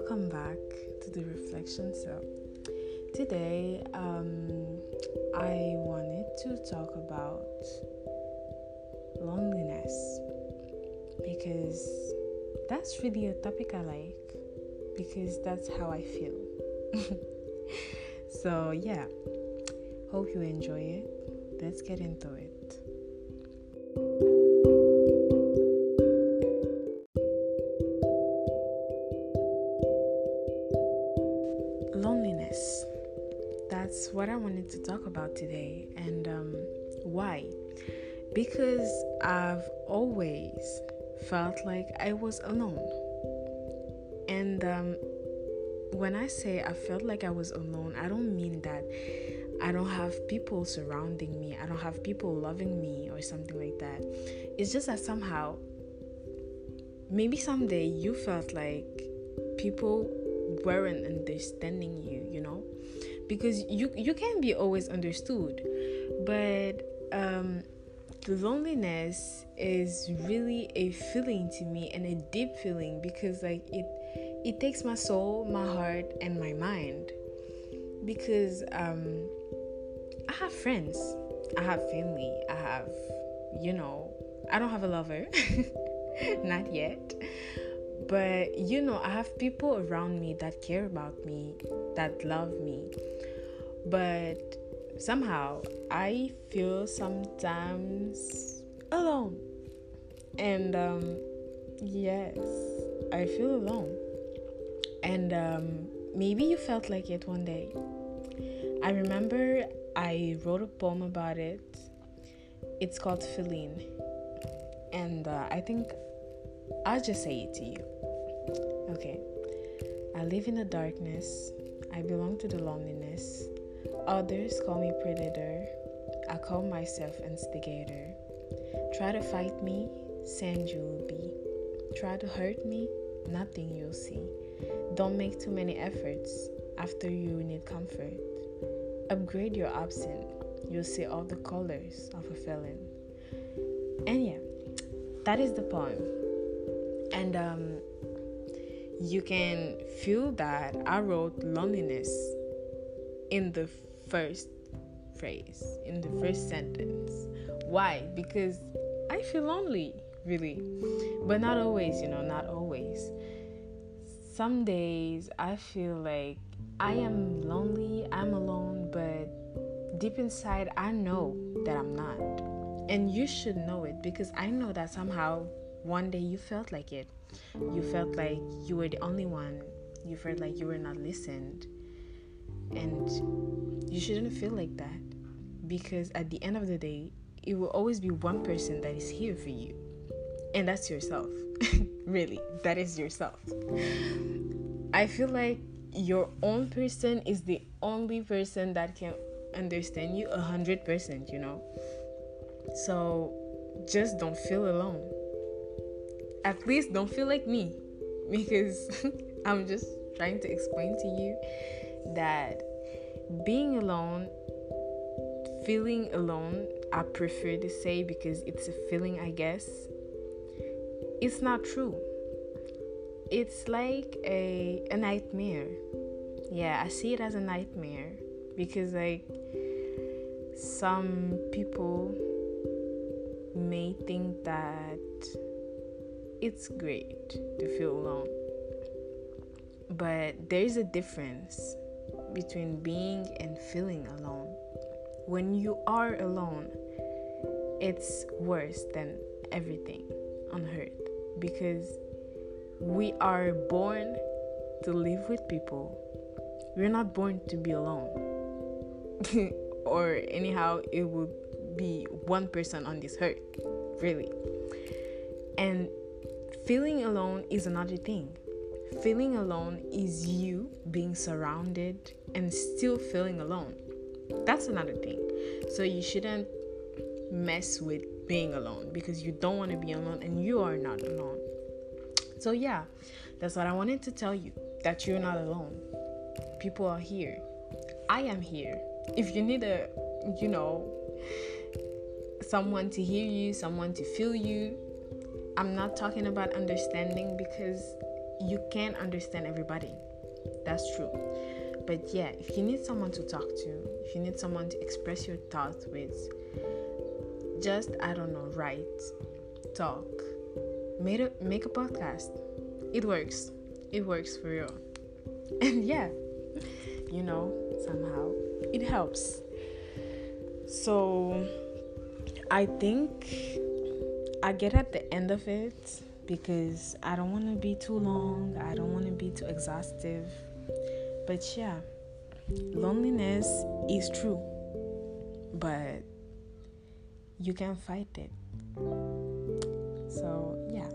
welcome back to the reflection. So, today um, I wanted to talk about loneliness because that's really a topic I like because that's how I feel. so, yeah, hope you enjoy it. Let's get into it. Loneliness. That's what I wanted to talk about today. And um, why? Because I've always felt like I was alone. And um, when I say I felt like I was alone, I don't mean that I don't have people surrounding me, I don't have people loving me, or something like that. It's just that somehow, maybe someday you felt like people weren't understanding you you know? Because you you can be always understood but um the loneliness is really a feeling to me and a deep feeling because like it it takes my soul my heart and my mind. Because um i have friends i have family i have you know i don't have a lover not yet but you know, I have people around me that care about me, that love me. But somehow I feel sometimes alone. And um, yes, I feel alone. And um, maybe you felt like it one day. I remember I wrote a poem about it. It's called Feeling. And uh, I think I'll just say it to you. Okay. I live in the darkness. I belong to the loneliness. Others call me predator. I call myself instigator. Try to fight me, sand you will be. Try to hurt me, nothing you'll see. Don't make too many efforts after you need comfort. Upgrade your absent, you'll see all the colors of a felon. And yeah, that is the poem and um, you can feel that I wrote loneliness in the first phrase, in the first sentence. Why? Because I feel lonely, really. But not always, you know, not always. Some days I feel like I am lonely, I'm alone, but deep inside I know that I'm not. And you should know it because I know that somehow one day you felt like it. You felt like you were the only one. You felt like you were not listened. And you shouldn't feel like that because at the end of the day, it will always be one person that is here for you. And that's yourself. really, that is yourself. I feel like your own person is the only person that can understand you a hundred percent, you know. So just don't feel alone at least don't feel like me because I'm just trying to explain to you that being alone, feeling alone, I prefer to say because it's a feeling, I guess, it's not true. It's like a, a nightmare. Yeah, I see it as a nightmare because, like, some people may think that it's great to feel alone. But there's a difference between being and feeling alone. When you are alone, it's worse than everything on earth because we are born to live with people. We're not born to be alone. or anyhow, it would be one person on this earth, really. And Feeling alone is another thing. Feeling alone is you being surrounded and still feeling alone. That's another thing. So you shouldn't mess with being alone because you don't want to be alone and you are not alone. So, yeah, that's what I wanted to tell you that you're not alone. People are here. I am here. If you need a, you know, someone to hear you, someone to feel you, I'm not talking about understanding because you can't understand everybody. That's true. But yeah, if you need someone to talk to, if you need someone to express your thoughts with, just I don't know, write, talk, make a make a podcast. It works. It works for real. And yeah, you know, somehow it helps. So I think I get at the end of it because I don't want to be too long, I don't want to be too exhaustive. But yeah, loneliness is true, but you can fight it. So, yeah.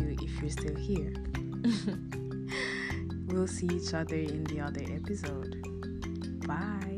You if you're still here. we'll see each other in the other episode. Bye.